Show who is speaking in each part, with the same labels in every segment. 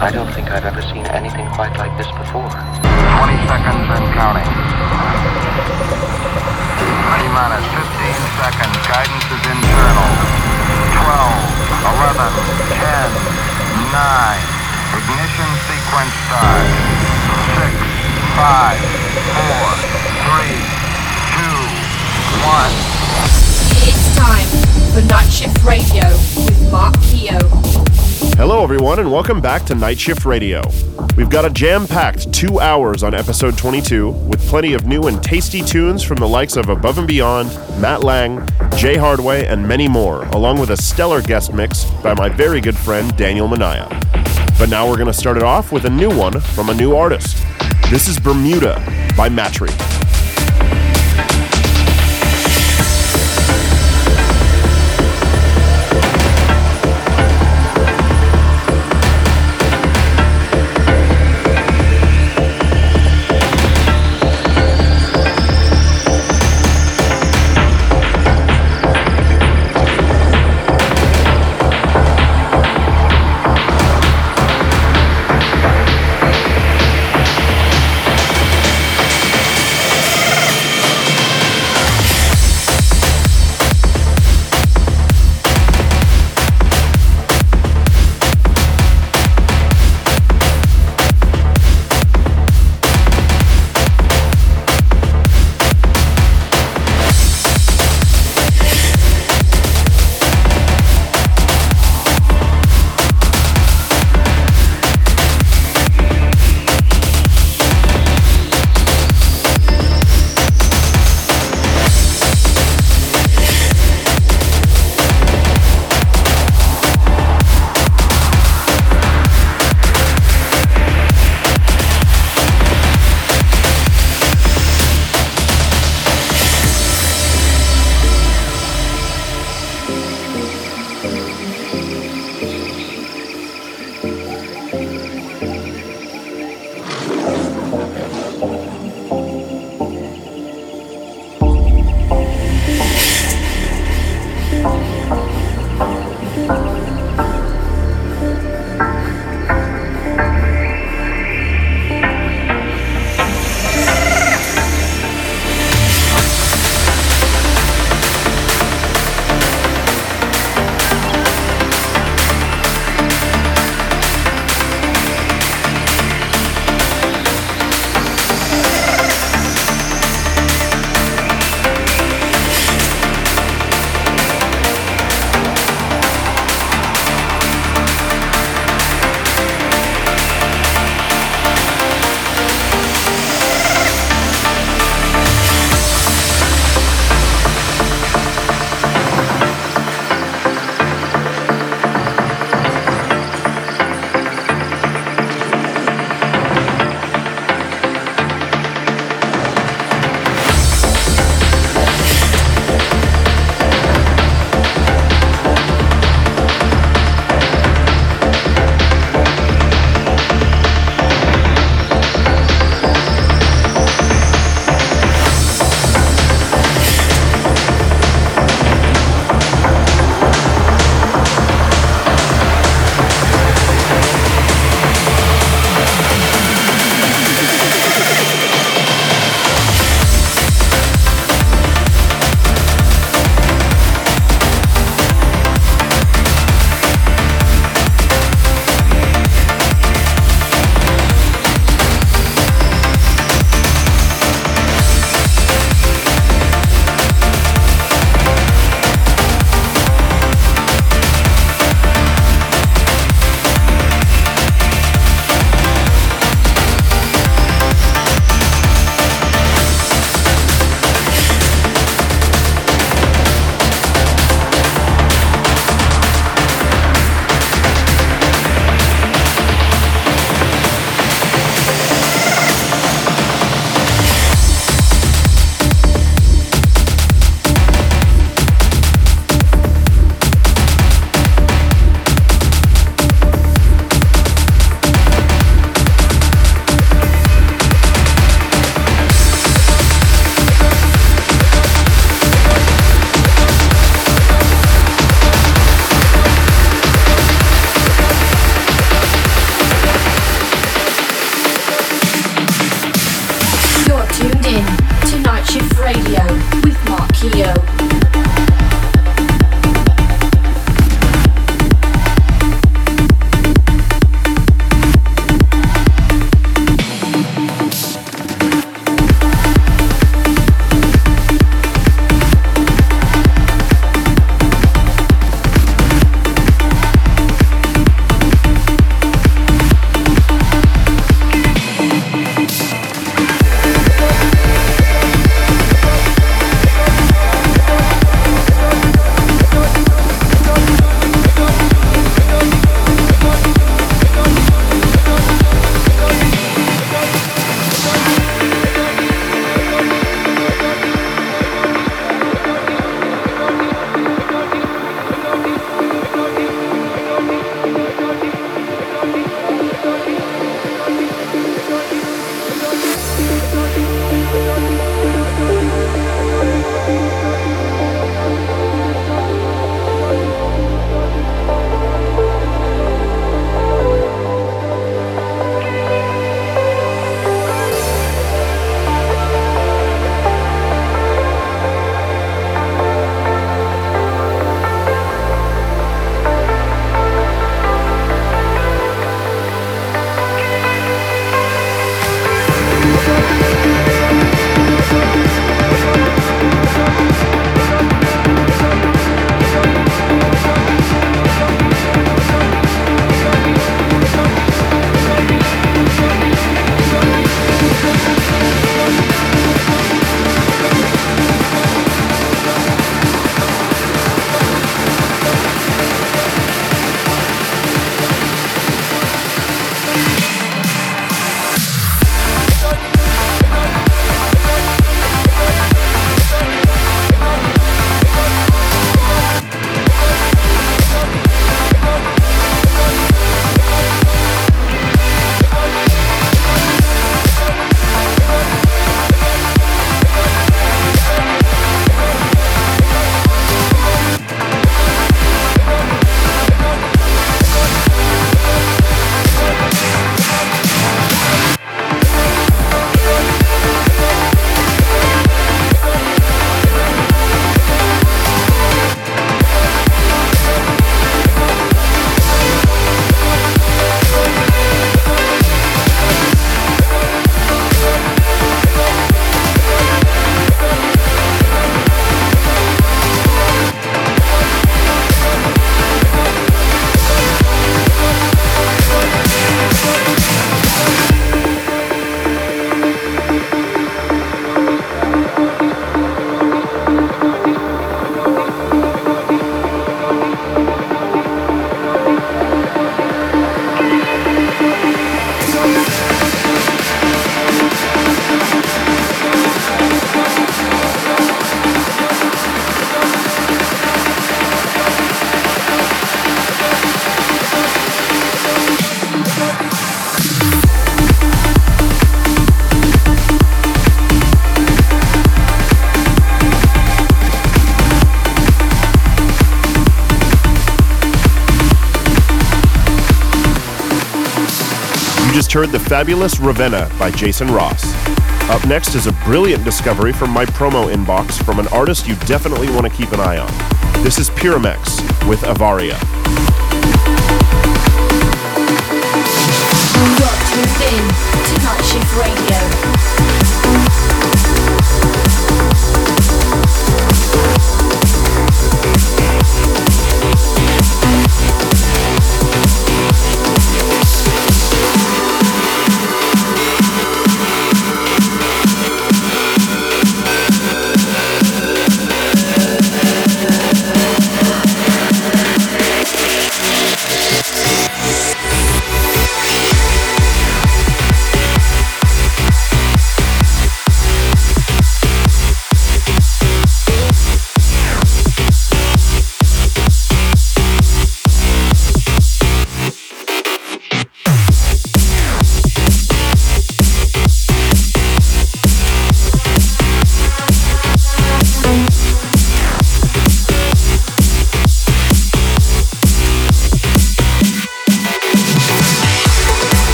Speaker 1: I don't think I've ever seen anything quite like this before.
Speaker 2: 20 seconds and counting. T minus 15 seconds. Guidance is internal. 12, 11, 10, 9. Ignition sequence start. 6, 5, 4, 3, 2, 1.
Speaker 3: It's time for Night Shift Radio with Mark Keogh.
Speaker 4: Hello, everyone, and welcome back to Night Shift Radio. We've got a jam packed two hours on episode 22 with plenty of new and tasty tunes from the likes of Above and Beyond, Matt Lange, Jay Hardway, and many more, along with a stellar guest mix by my very good friend Daniel Manaya. But now we're going to start it off with a new one from a new artist. This is Bermuda by Matri. Just heard The Fabulous Ravenna by Jason Ross. Up next is a brilliant discovery from my promo inbox from an artist you definitely want to keep an eye on. This is Pyramex with Avaria.
Speaker 3: To Night Shift Radio.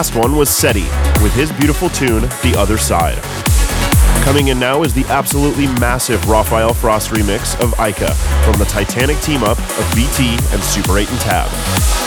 Speaker 4: Last one was SETI with his beautiful tune, The Other Side. Coming in now is the absolutely massive Rafael Frost remix of Ica from the Titanic team up of BT and Super 8 and Tab.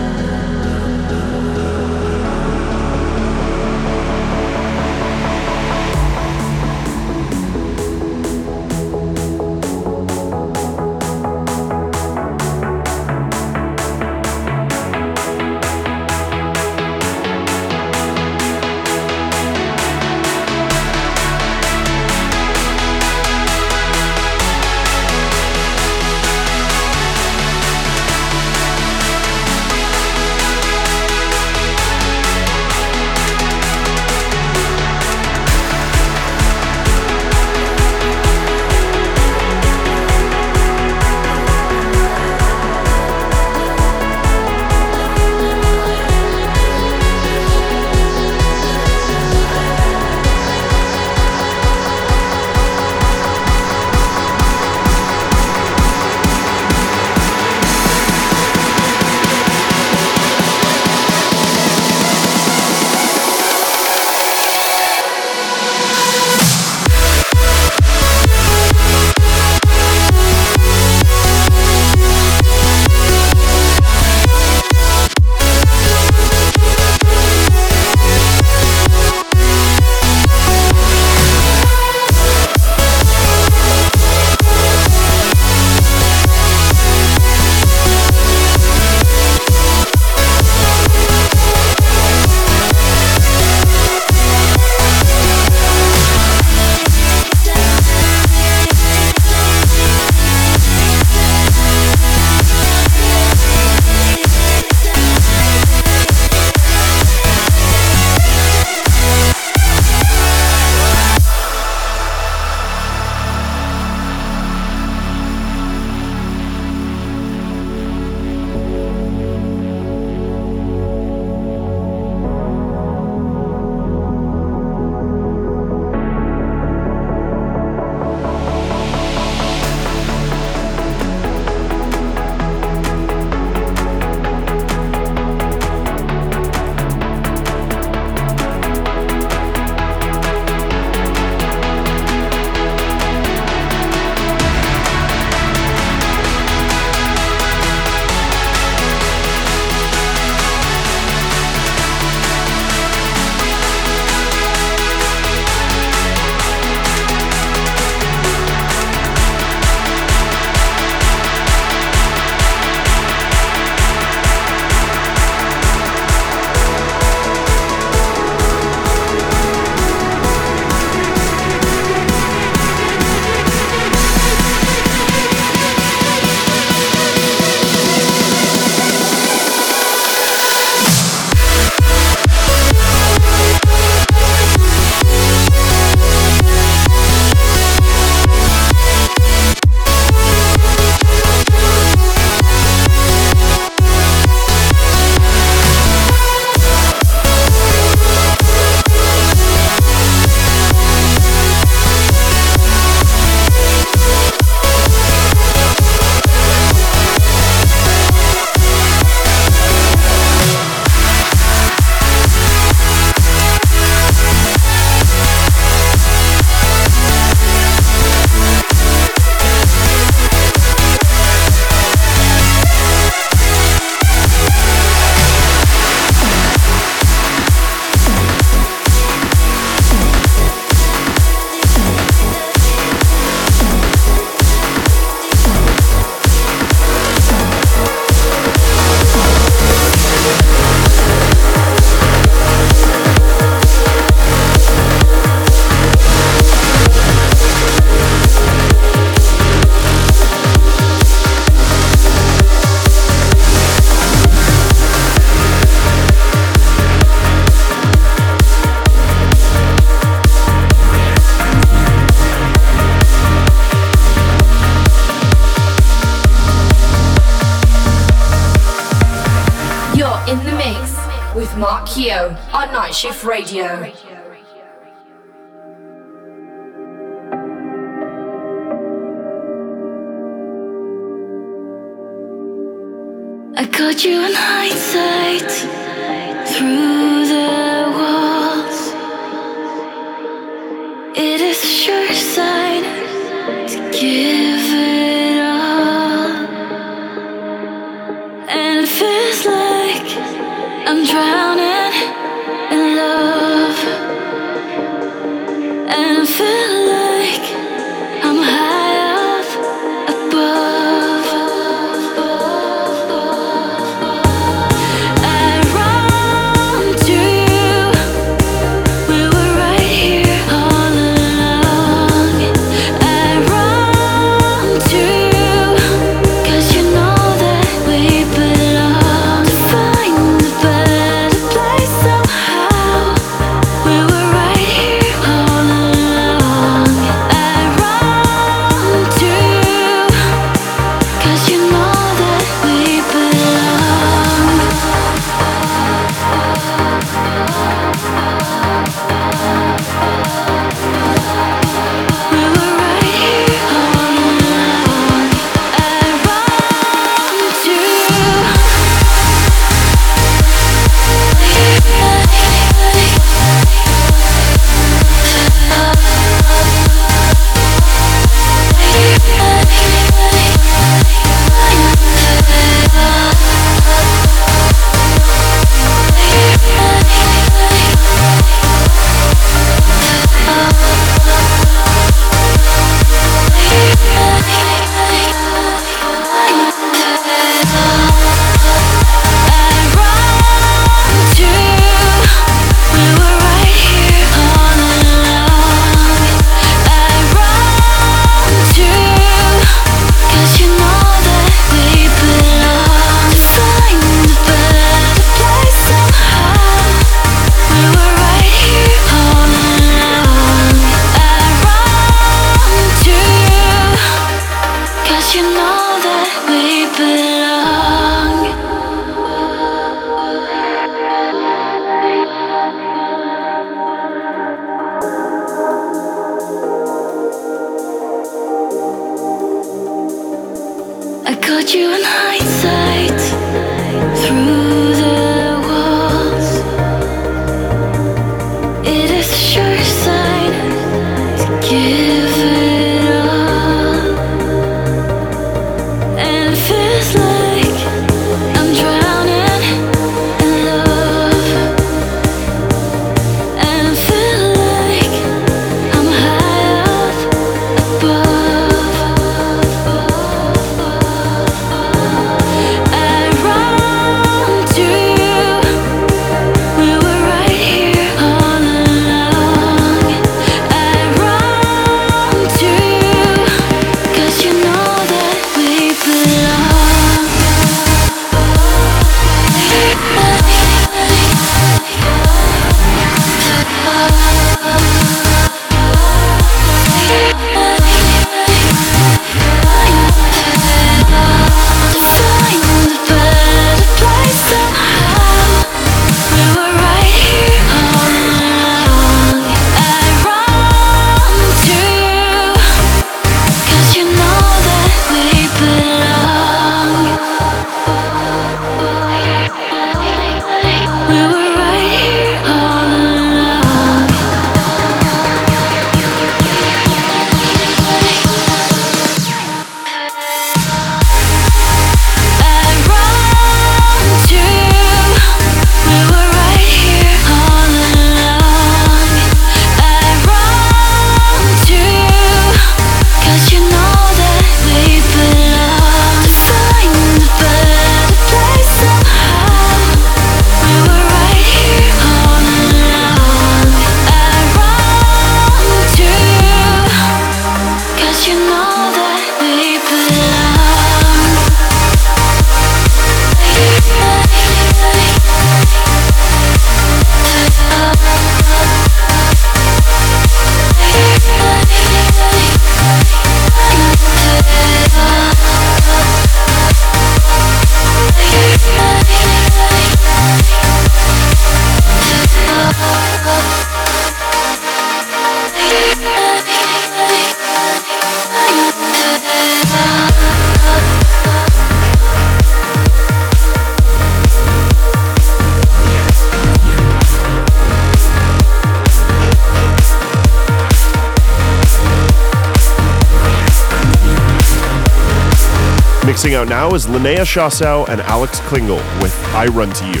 Speaker 4: Mixing out now is Linnea Chassel and Alex Klingel with I Run to You.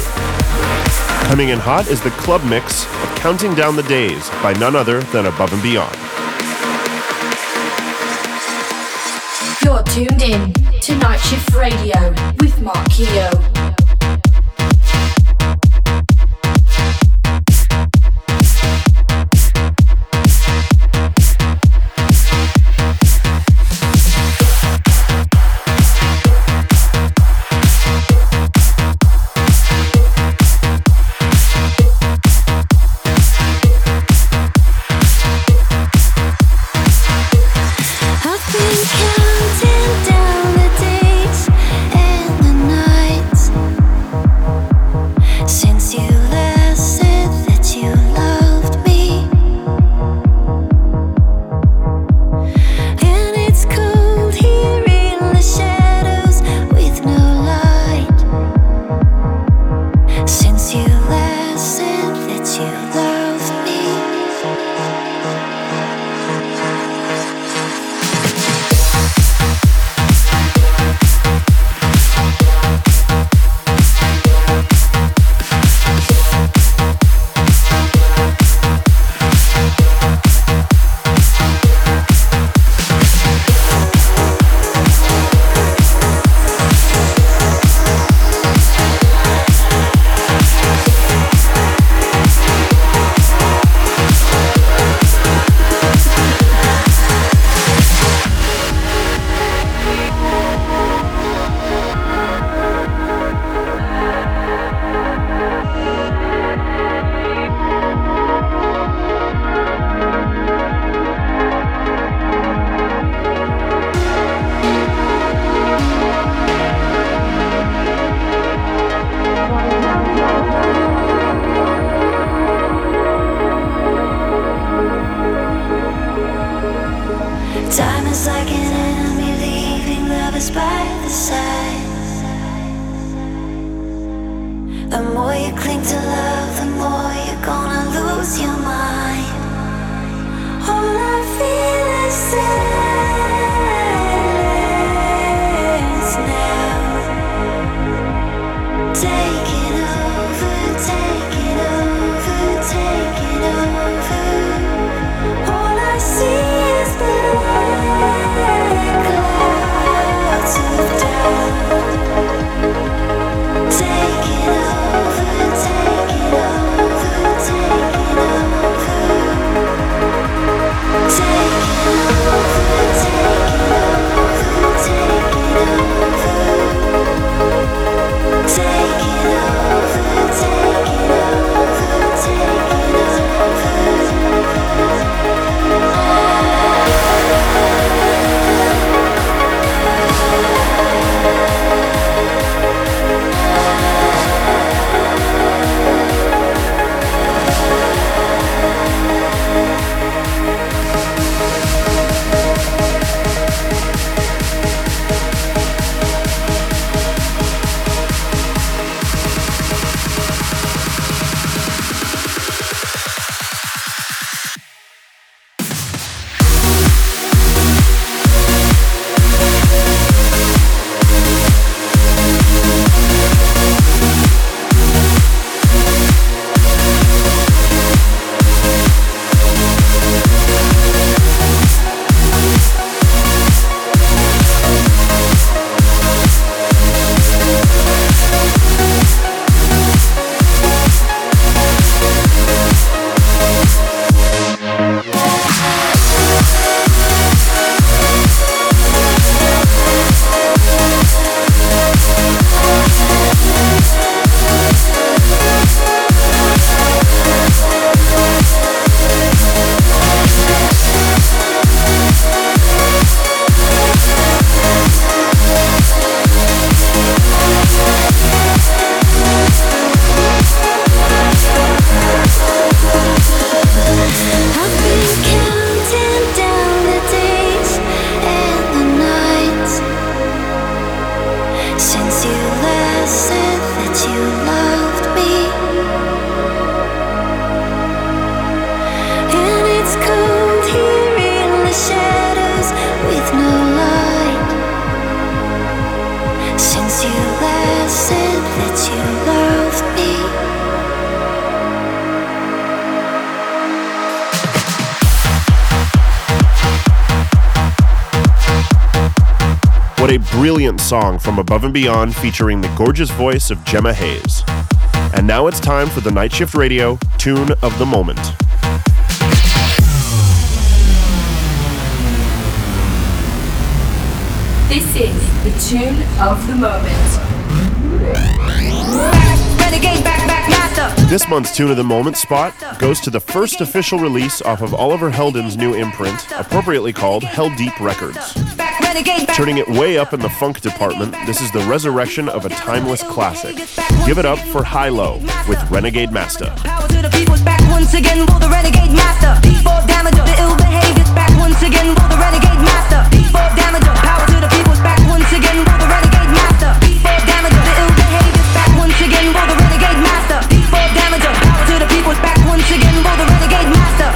Speaker 4: Coming in hot is the club mix of Counting Down the Days by none other than Above and Beyond.
Speaker 5: You're tuned in to Night Shift Radio with Mark Keogh.
Speaker 4: Song from Above and Beyond featuring the gorgeous voice of Gemma Hayes. And now it's time for the Night Shift Radio Tune of the Moment.
Speaker 3: This is the tune of the moment.
Speaker 4: This month's Tune of the Moment spot goes to the first official release off of Oliver Heldens' new imprint, appropriately called Heldeep Records. Turning it way up in the funk department, this is the resurrection of a timeless classic. Give it up for HI-LO with Renegade Master.
Speaker 6: Power to the people's back once again, will the renegade master. Default damager, the ill behavior back once again, will the renegade master. Default damager, power to the people's back once again, will the renegade master. Default damager, the ill behavior back once again, will the renegade master. Default damager, power to the people's back once again, will the renegade master.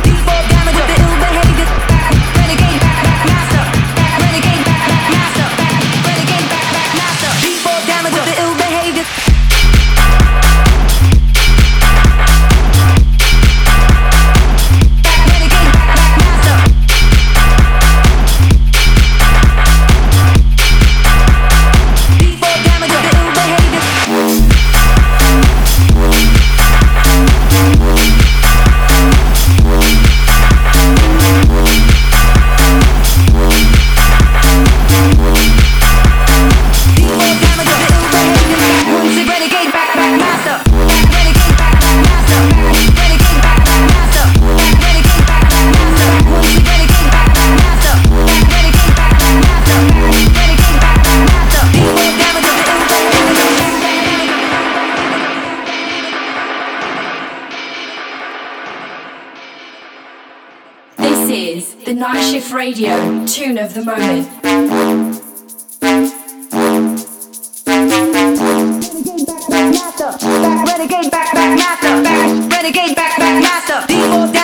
Speaker 3: Shift Radio tune of the moment.
Speaker 6: Renegade back, back master. Back, renegade back, back master.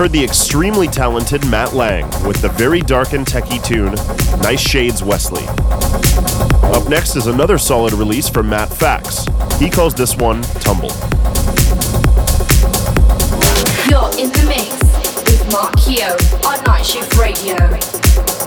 Speaker 4: Heard the extremely talented Matt Lange with the very dark and techie tune, Nice Shades Wesley. Up next is another solid release from Matt Fax. He calls this one Tumble.
Speaker 6: You're in the mix with Mark Keogh on Night Shift Radio.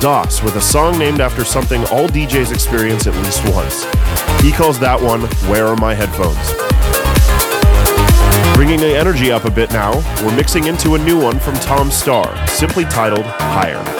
Speaker 4: DOS with a song named after something all DJs experience at least once. He calls that one Where Are My Headphones? Bringing the energy up a bit now, we're mixing into a new one from Tom Starr, simply titled Higher.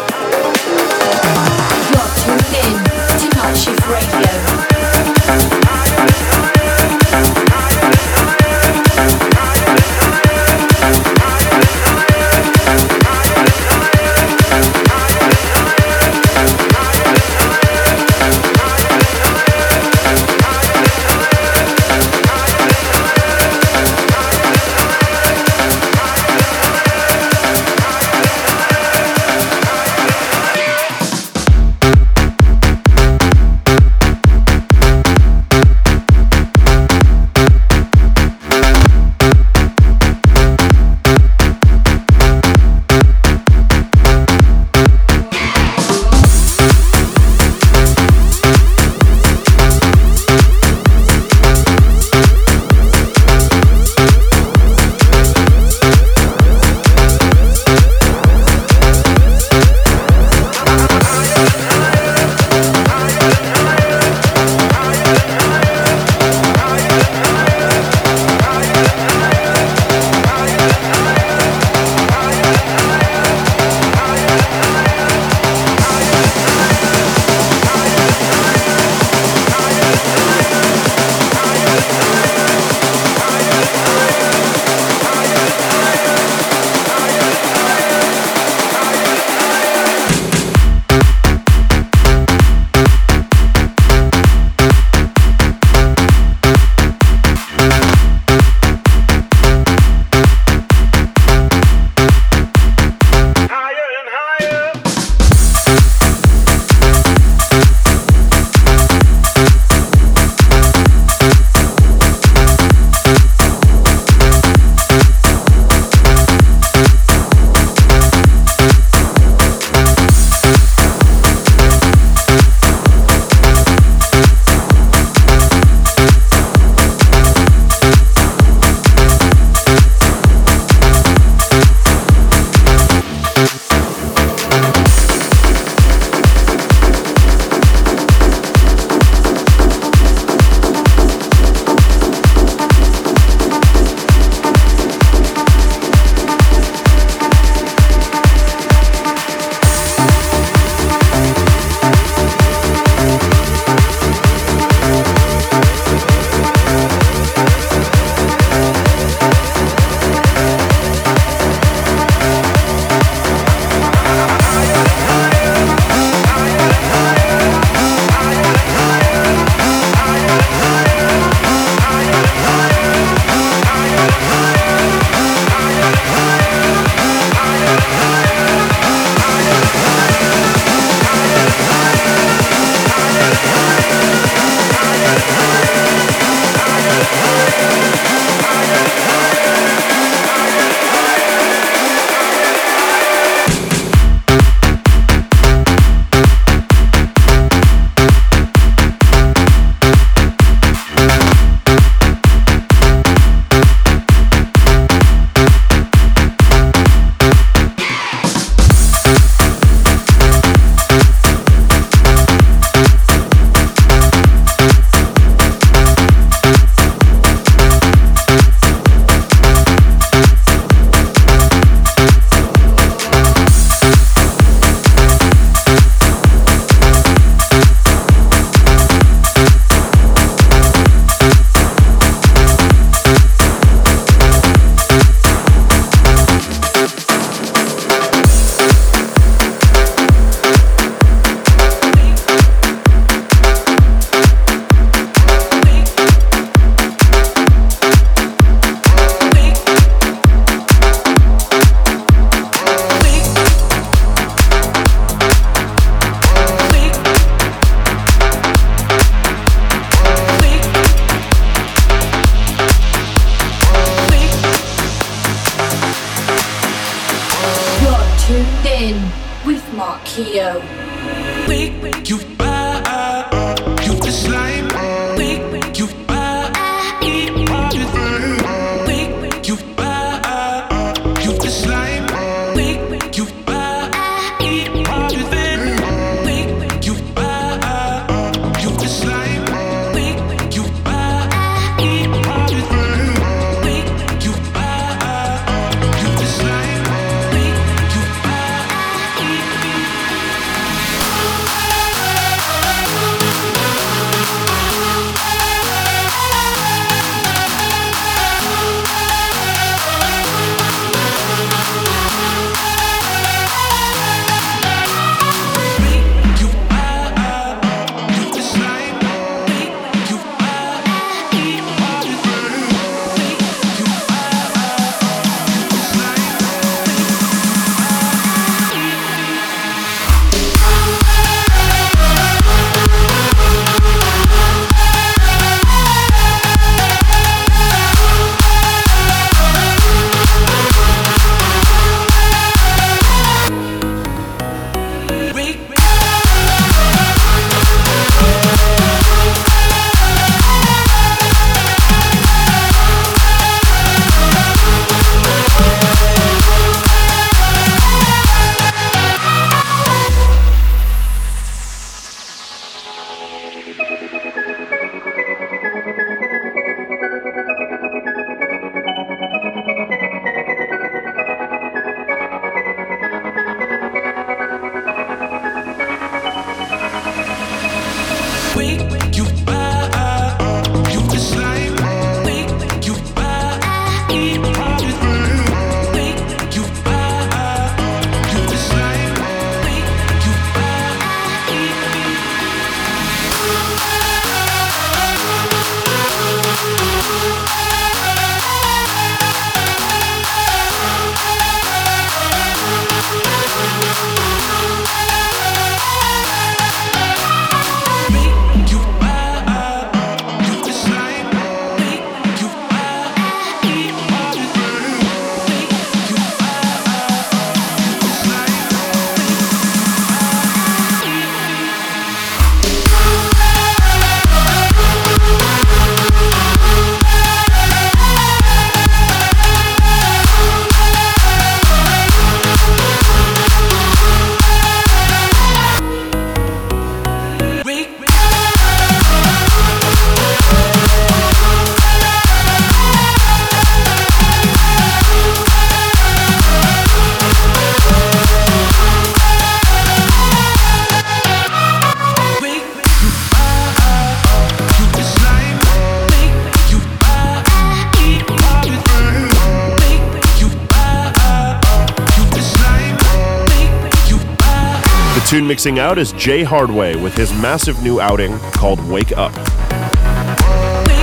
Speaker 4: Mixing out is Jay Hardway with his massive new outing called Wake Up.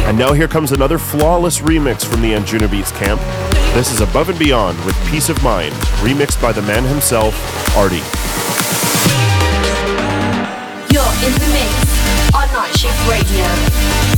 Speaker 4: And now here comes another flawless remix from the Anjunabeats camp. This is Above and Beyond with Peace of Mind, remixed by the man himself, Arty.
Speaker 3: You're in the mix on Night Shift Radio.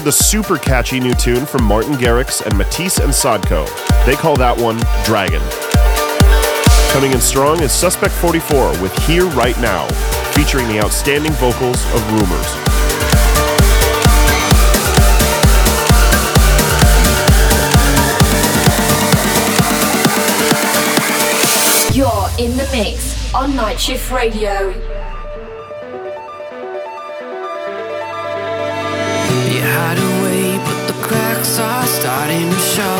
Speaker 4: heard the super catchy new tune from Martin Garrix and Matisse and Sadko. They call that one Dragon. Coming in strong is Suspect 44 with Here Right Now, featuring the outstanding vocals of Rumors.
Speaker 6: You're in the mix on Night Shift Radio.
Speaker 3: starting to show.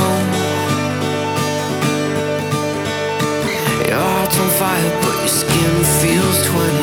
Speaker 3: Your heart's on fire, but your skin feels 20.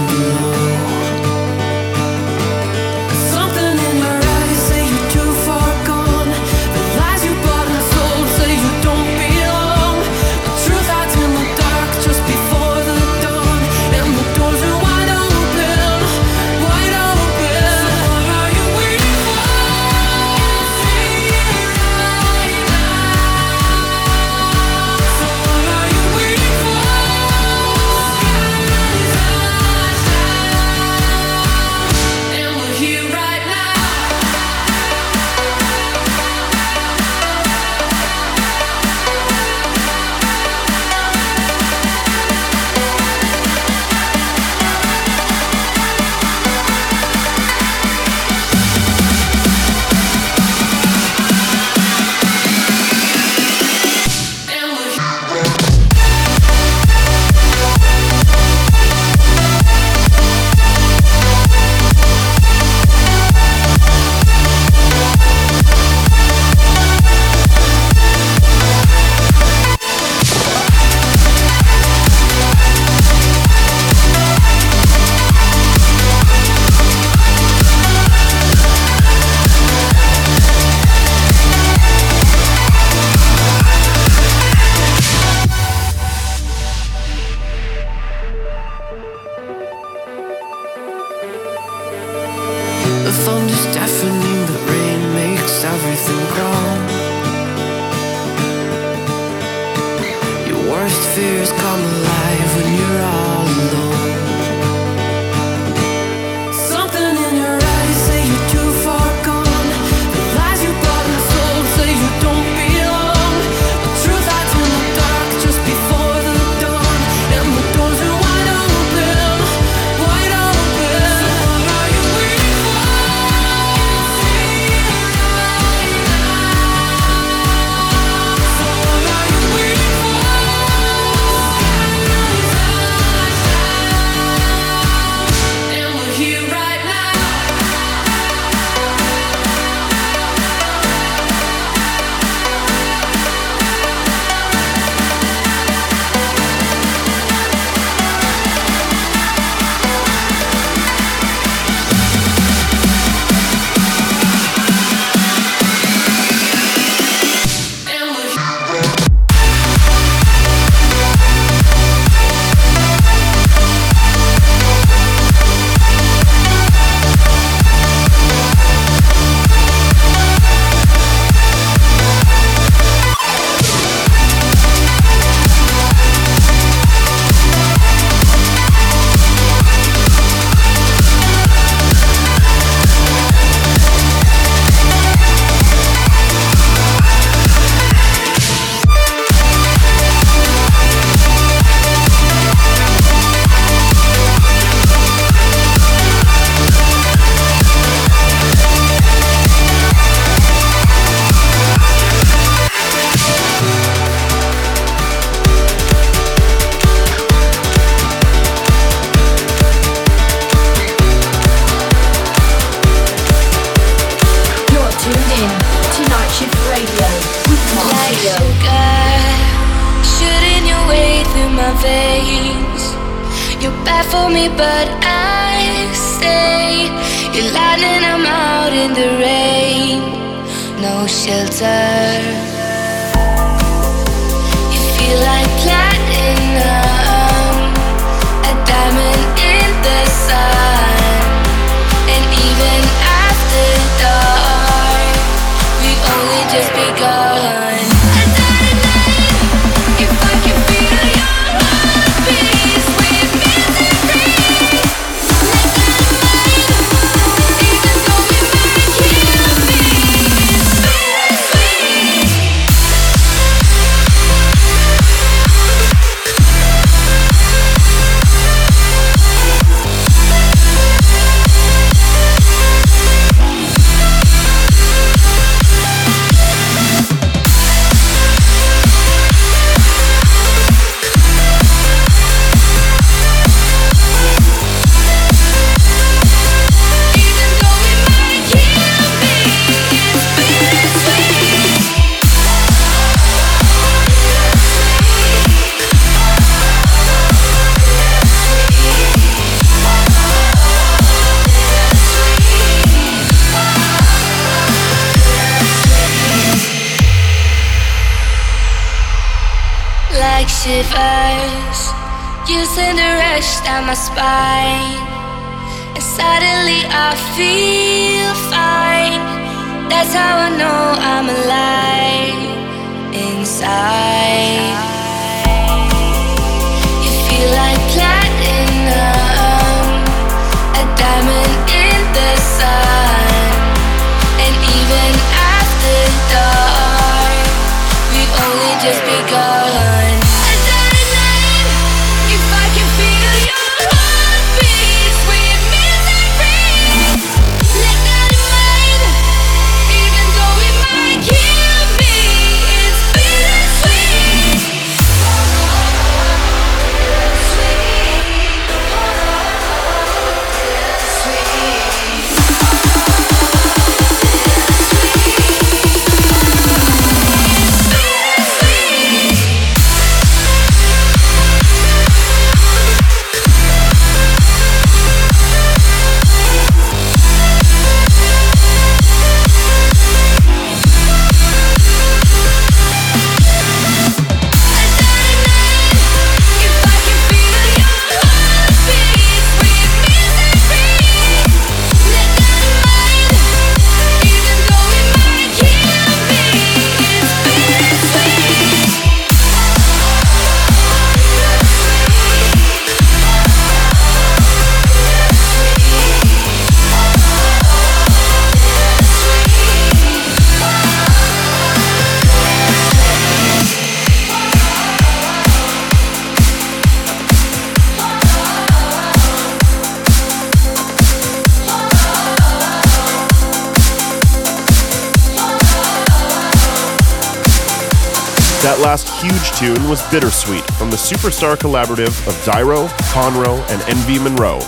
Speaker 7: That
Speaker 4: last huge tune was Bittersweet from the Superstar collaborative of Dyro, Conro, and Envy Monroe.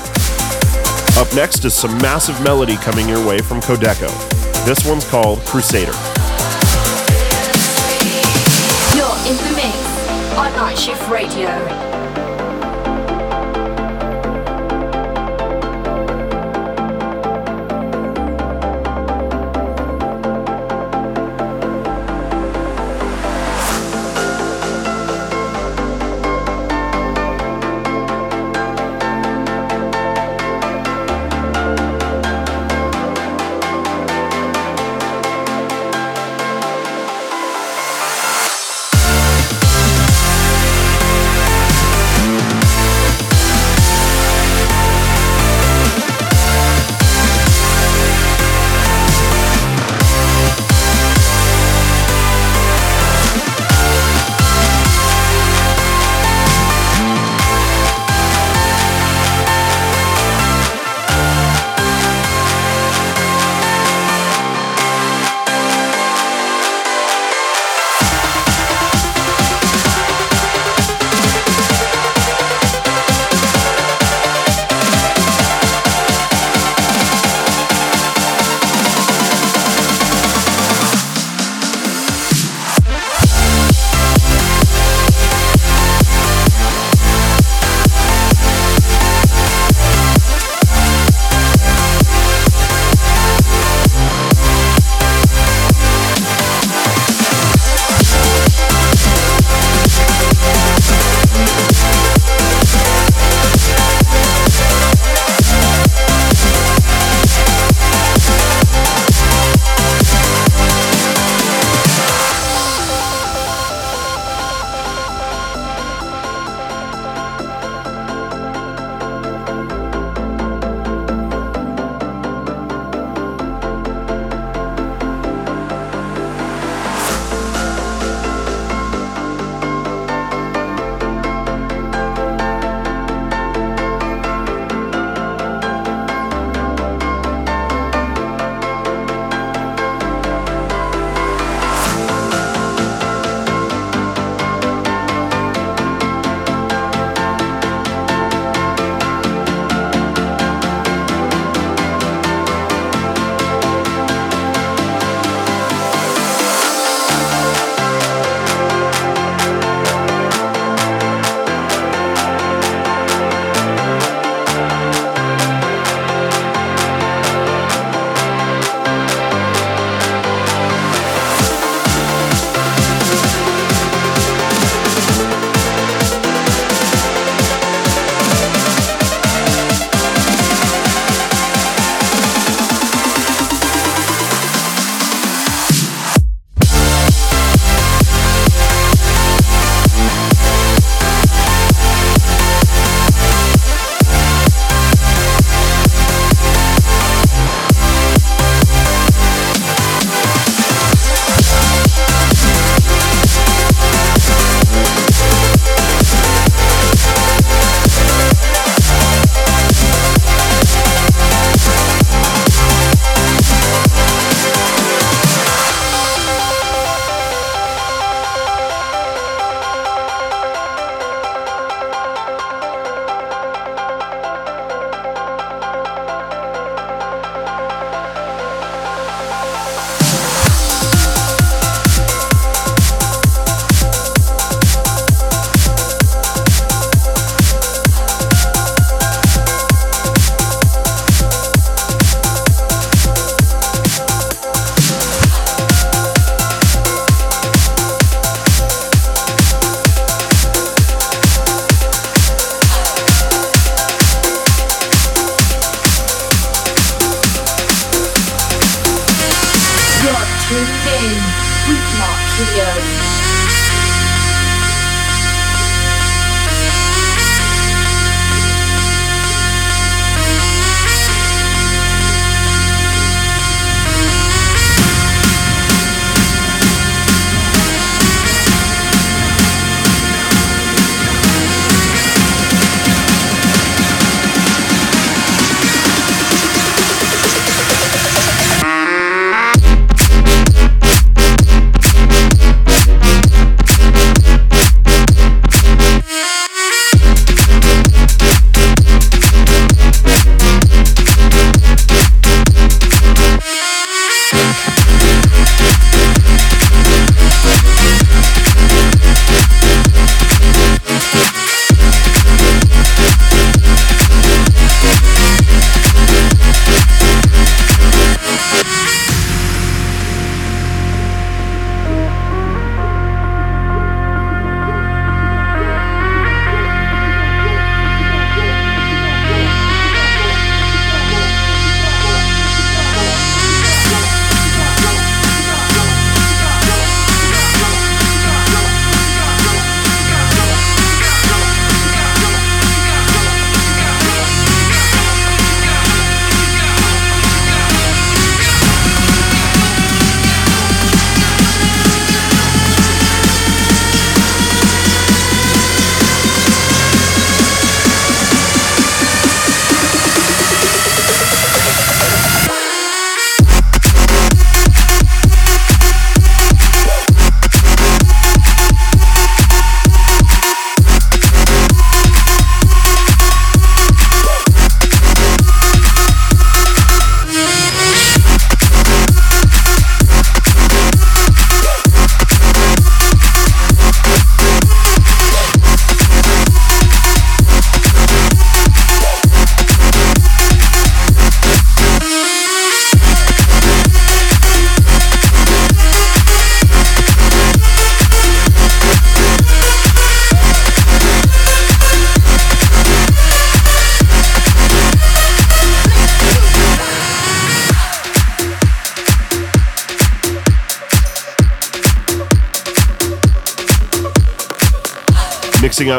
Speaker 4: Up next is some massive melody coming your way from Codeko. This one's called Crusader.
Speaker 6: You're in the mix on Night Shift Radio.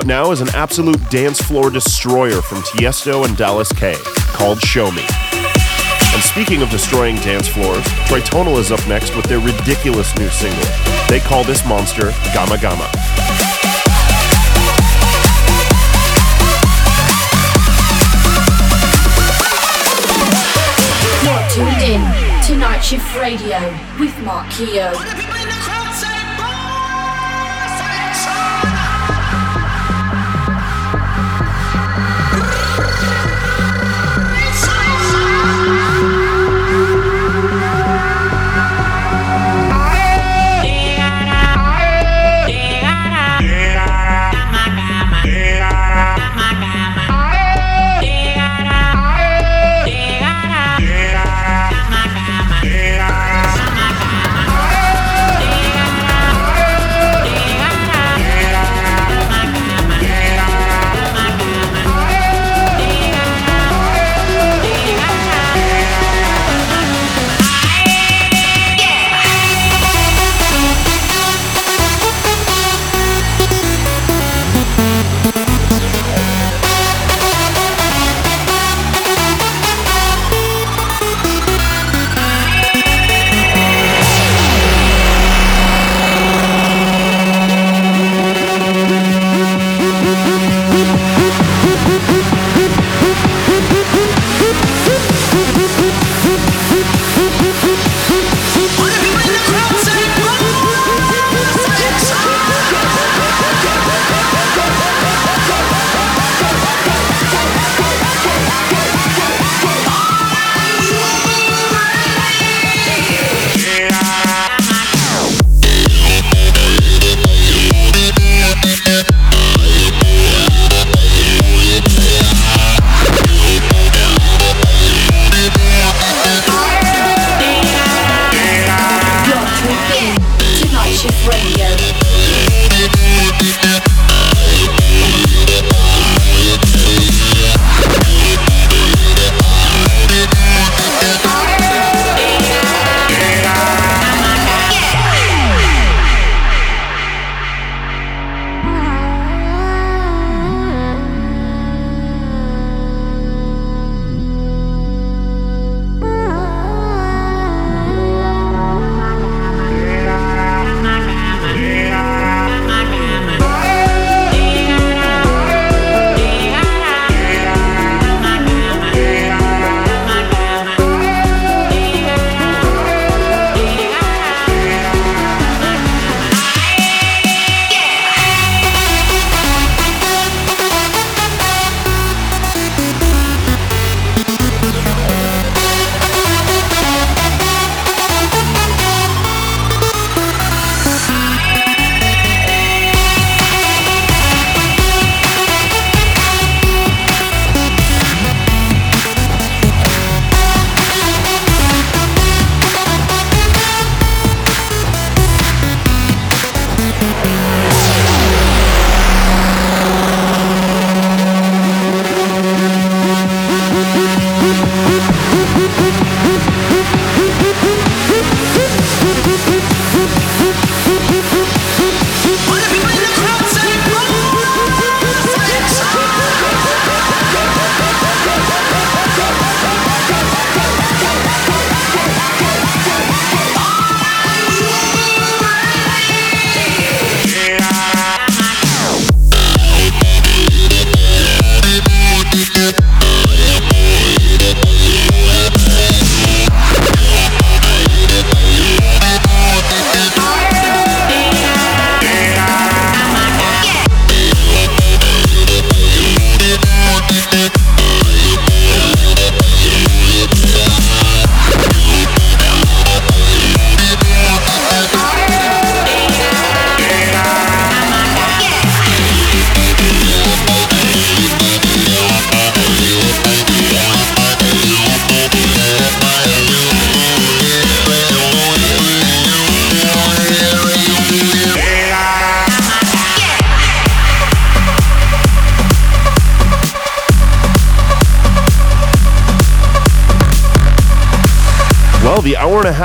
Speaker 4: Out now is an absolute dance floor destroyer from Tiesto and Dallas K, called Show Me. And speaking of destroying dance floors, Tritonal is up next with their ridiculous new single. They call this monster Gamma Gamma.
Speaker 6: Tuned in to Night Shift Radio with Mark Keogh.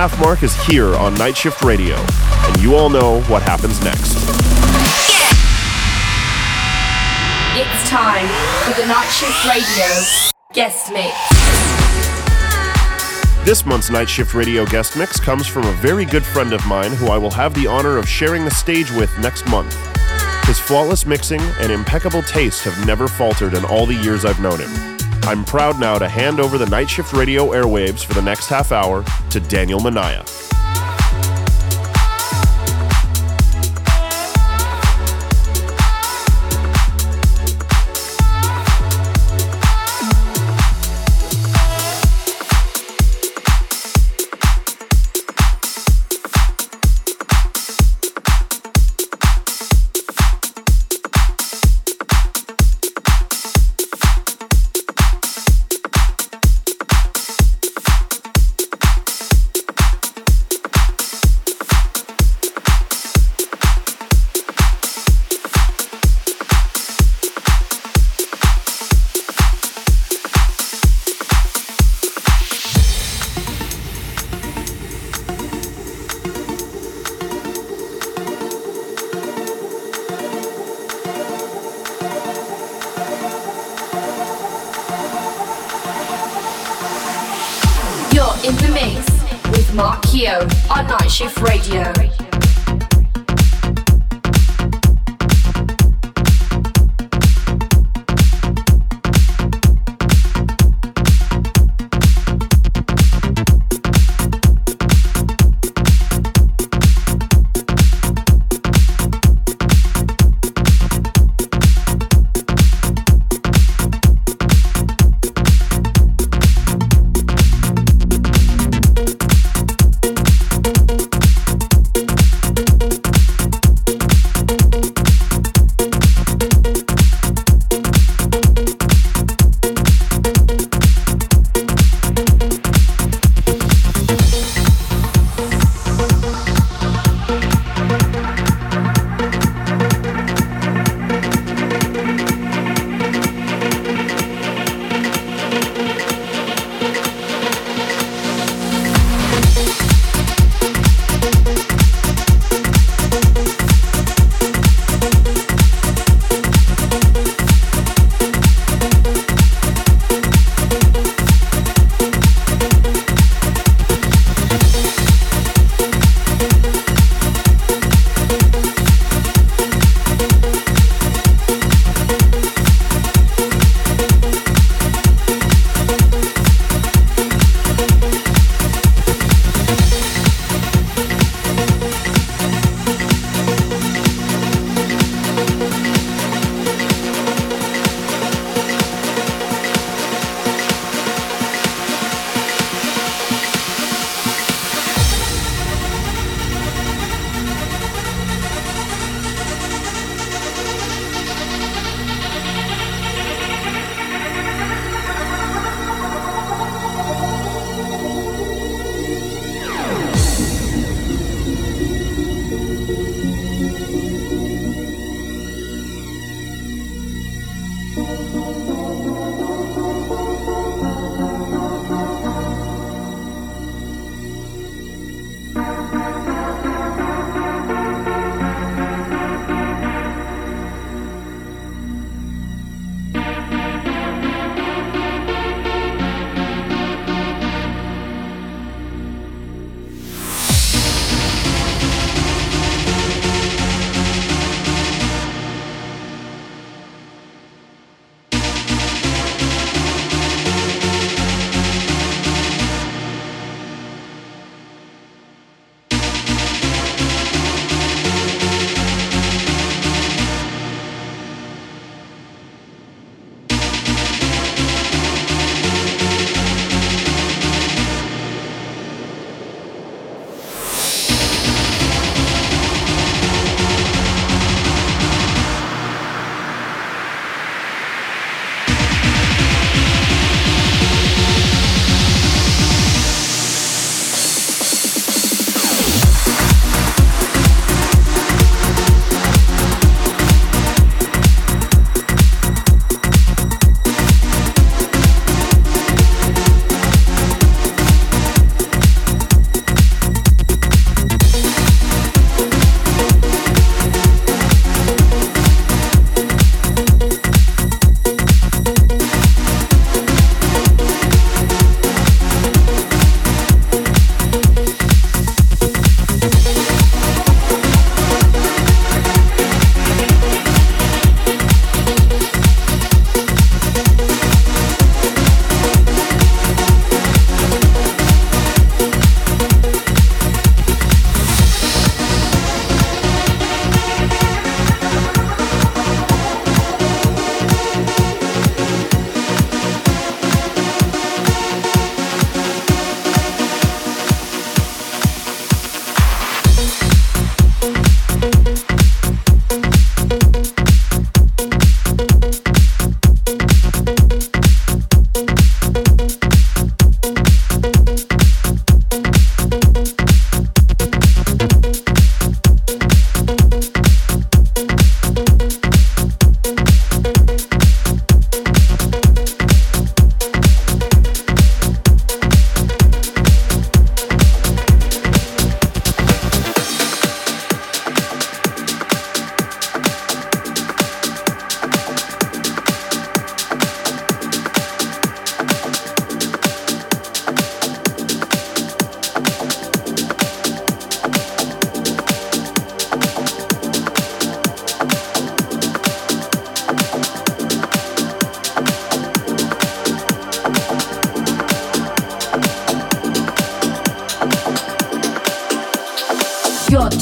Speaker 4: Half mark is here on Night Shift Radio, and you all know what happens next.
Speaker 6: It's time for the Night Shift Radio guest mix.
Speaker 4: This month's Night Shift Radio guest mix comes from a very good friend of mine who I will have the honor of sharing the stage with next month. His flawless mixing and impeccable taste have never faltered in all the years I've known him. I'm proud now to hand over the Night Shift Radio airwaves for the next half hour to Daniel Manaya.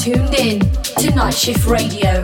Speaker 6: Tuned in to Night Shift Radio.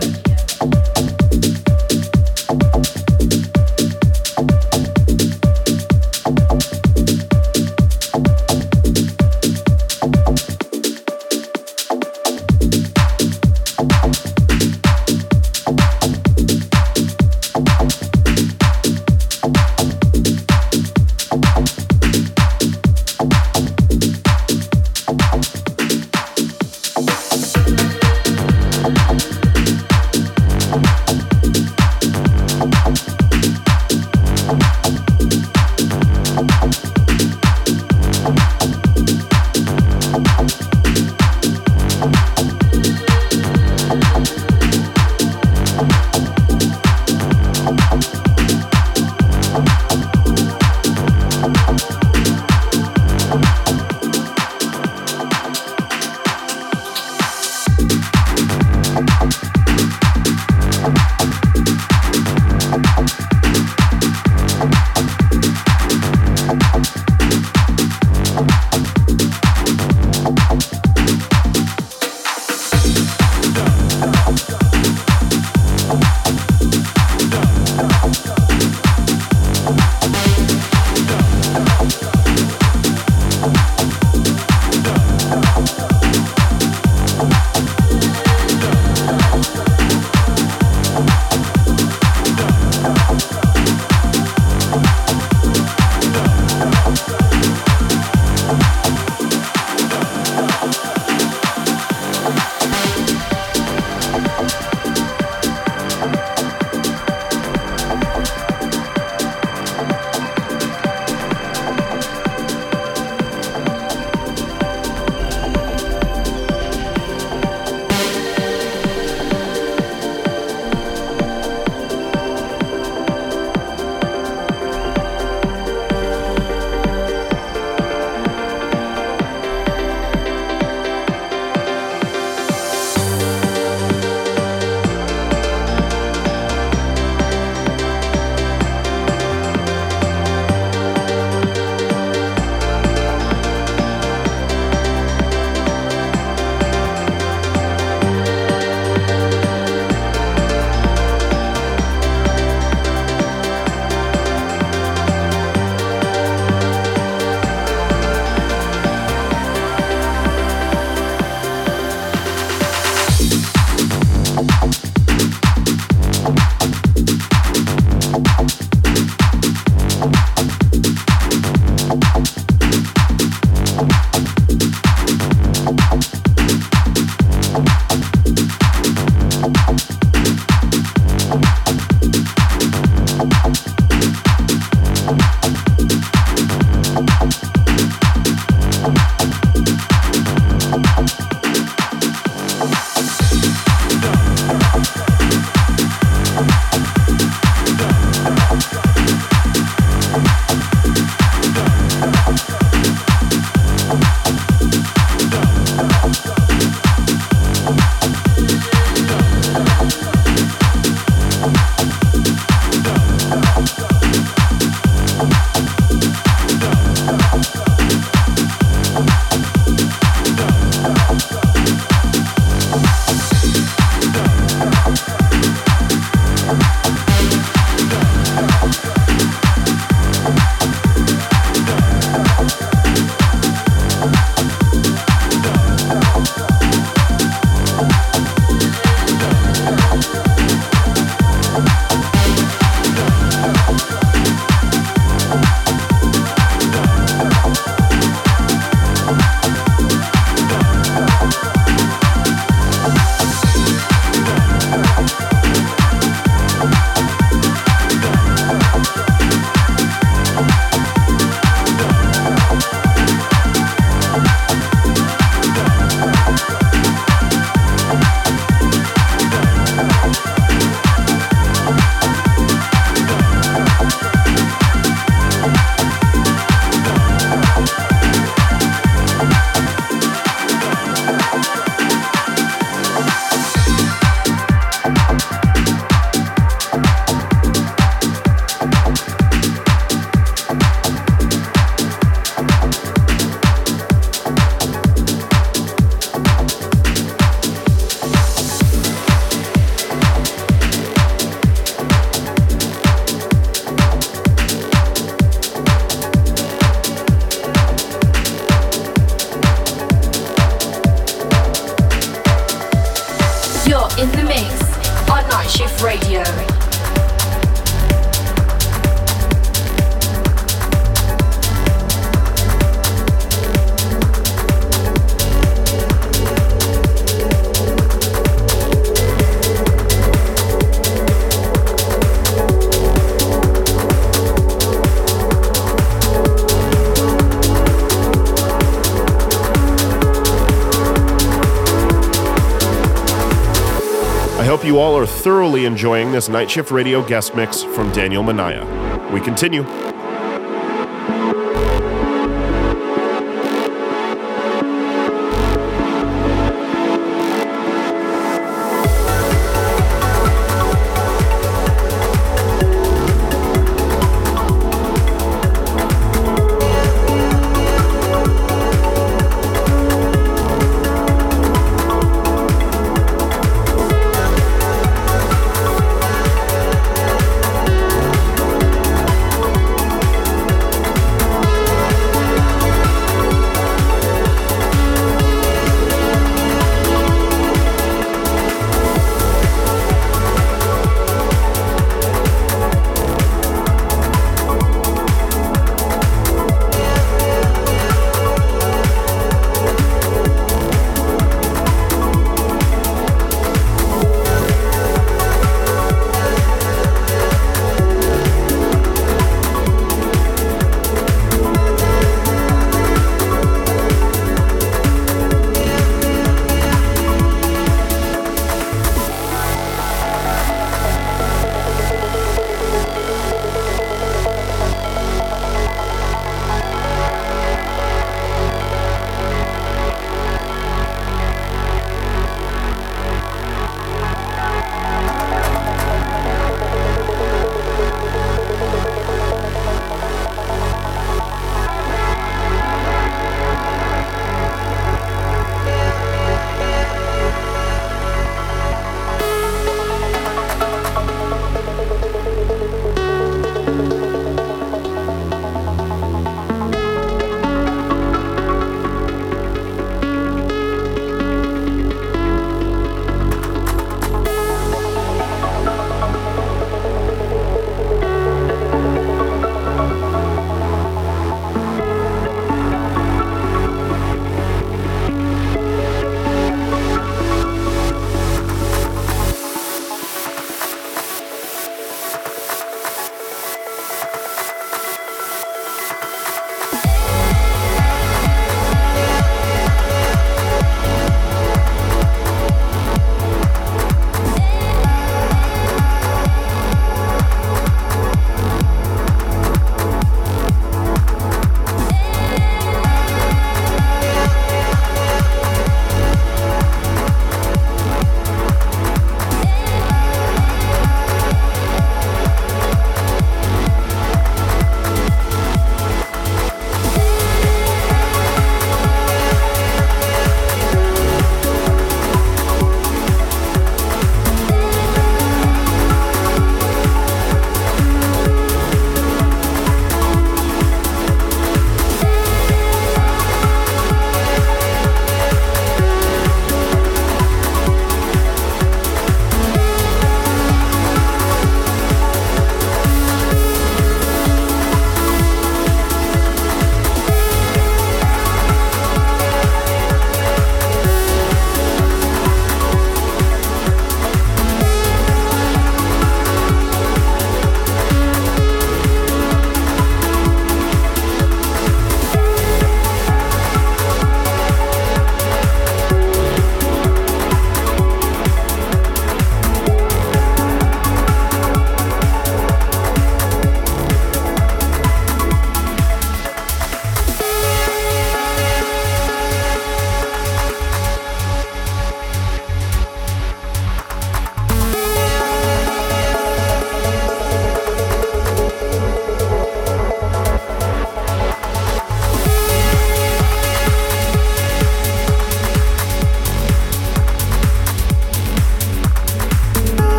Speaker 4: Thoroughly enjoying this Night Shift Radio guest mix from Daniel Manaya. We continue.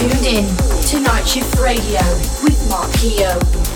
Speaker 6: Tuned in to Night Shift Radio with Mark Keogh.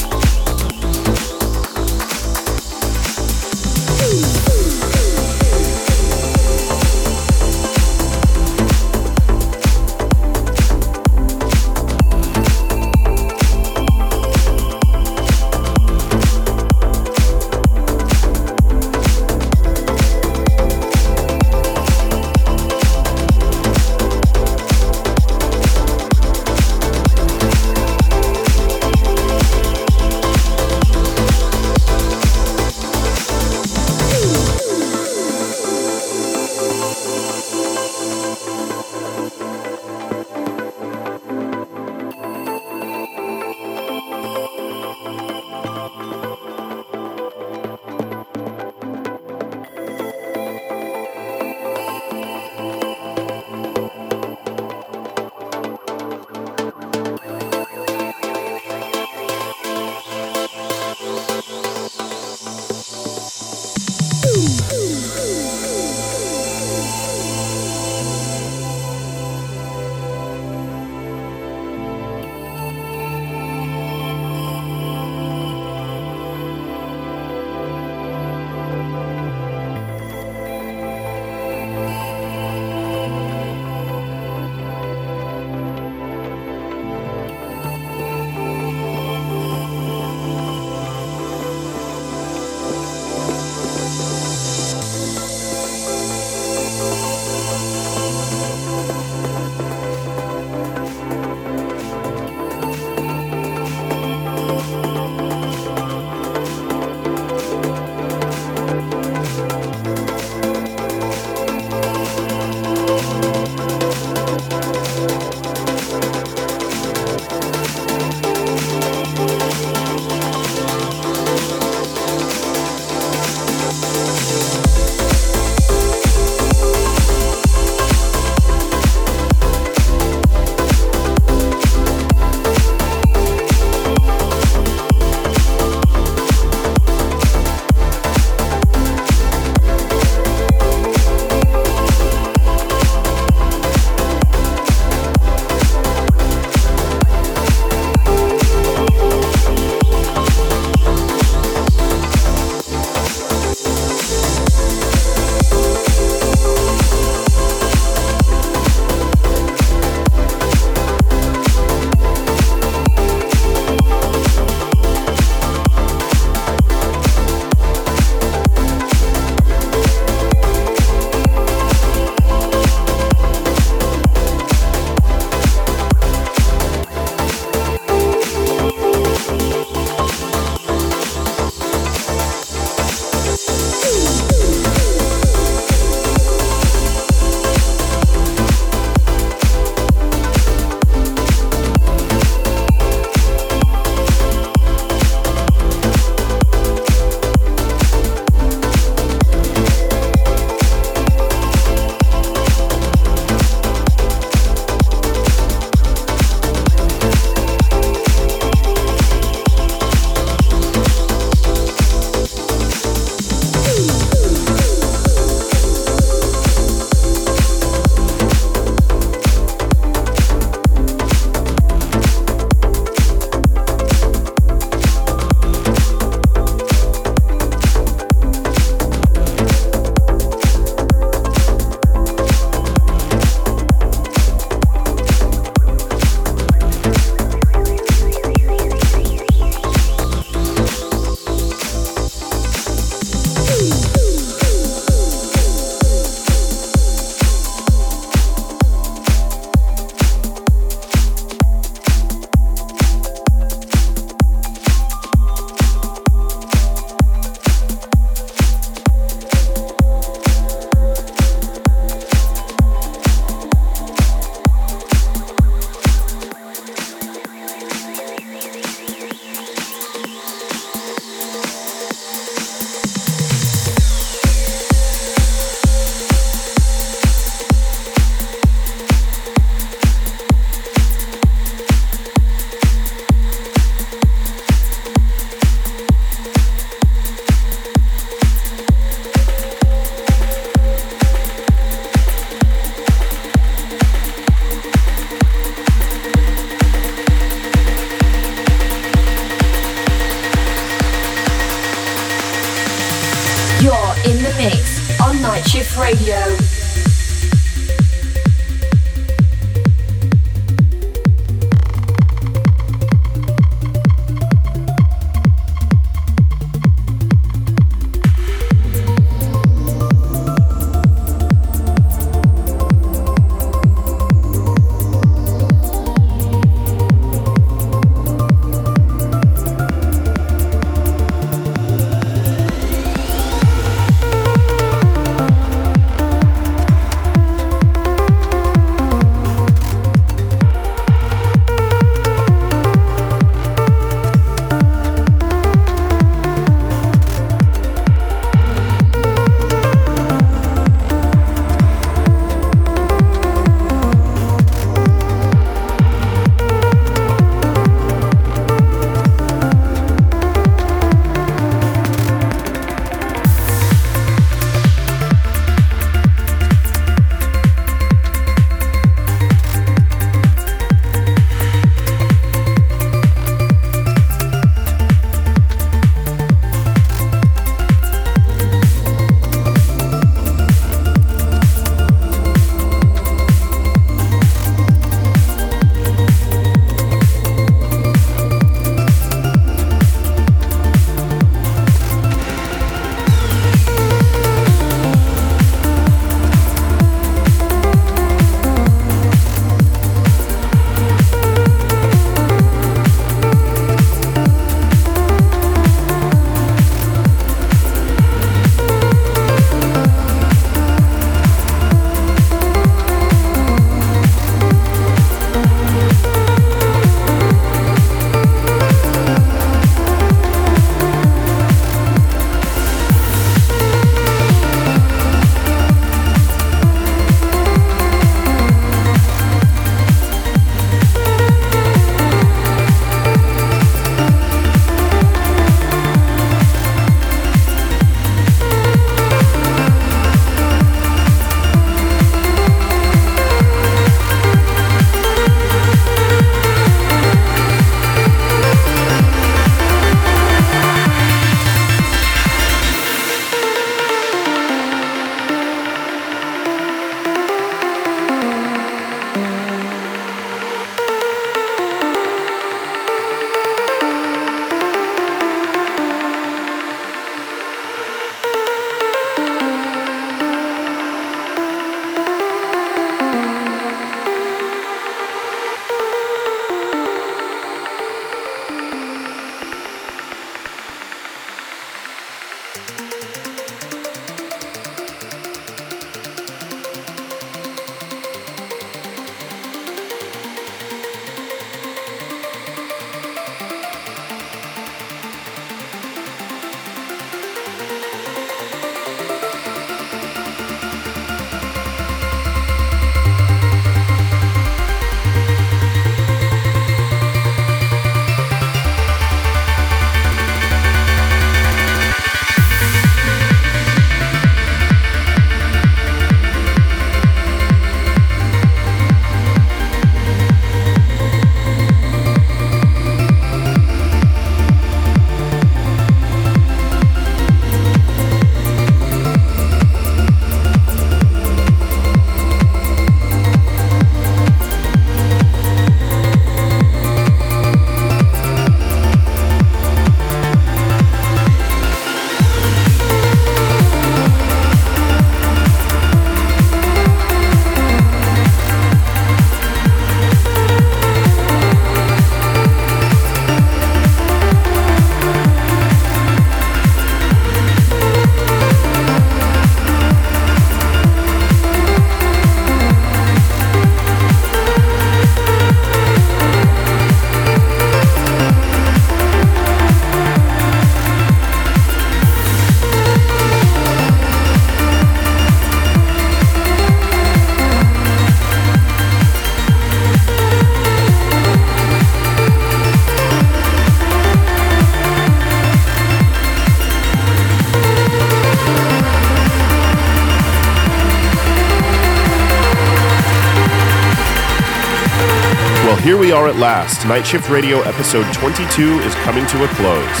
Speaker 4: Are at last. Night Shift Radio episode 22 is coming to a close.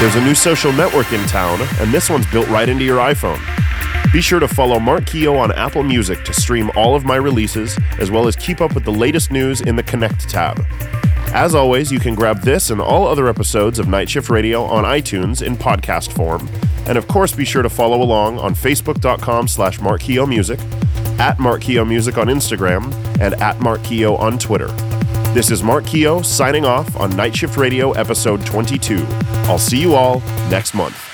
Speaker 4: There's a new social network in town, and this one's built right into your iPhone. Be sure to follow Mark Keogh on Apple Music to stream all of my releases, as well as keep up with the latest news in the Connect tab. As always, you can grab this and all other episodes of Night Shift Radio on iTunes in podcast form. And of course, be sure to follow along on facebook.com slash Mark Music, at Mark Music on Instagram, and at Mark on Twitter. This is Mark Keogh signing off on Night Shift Radio episode 22. I'll see you all next month.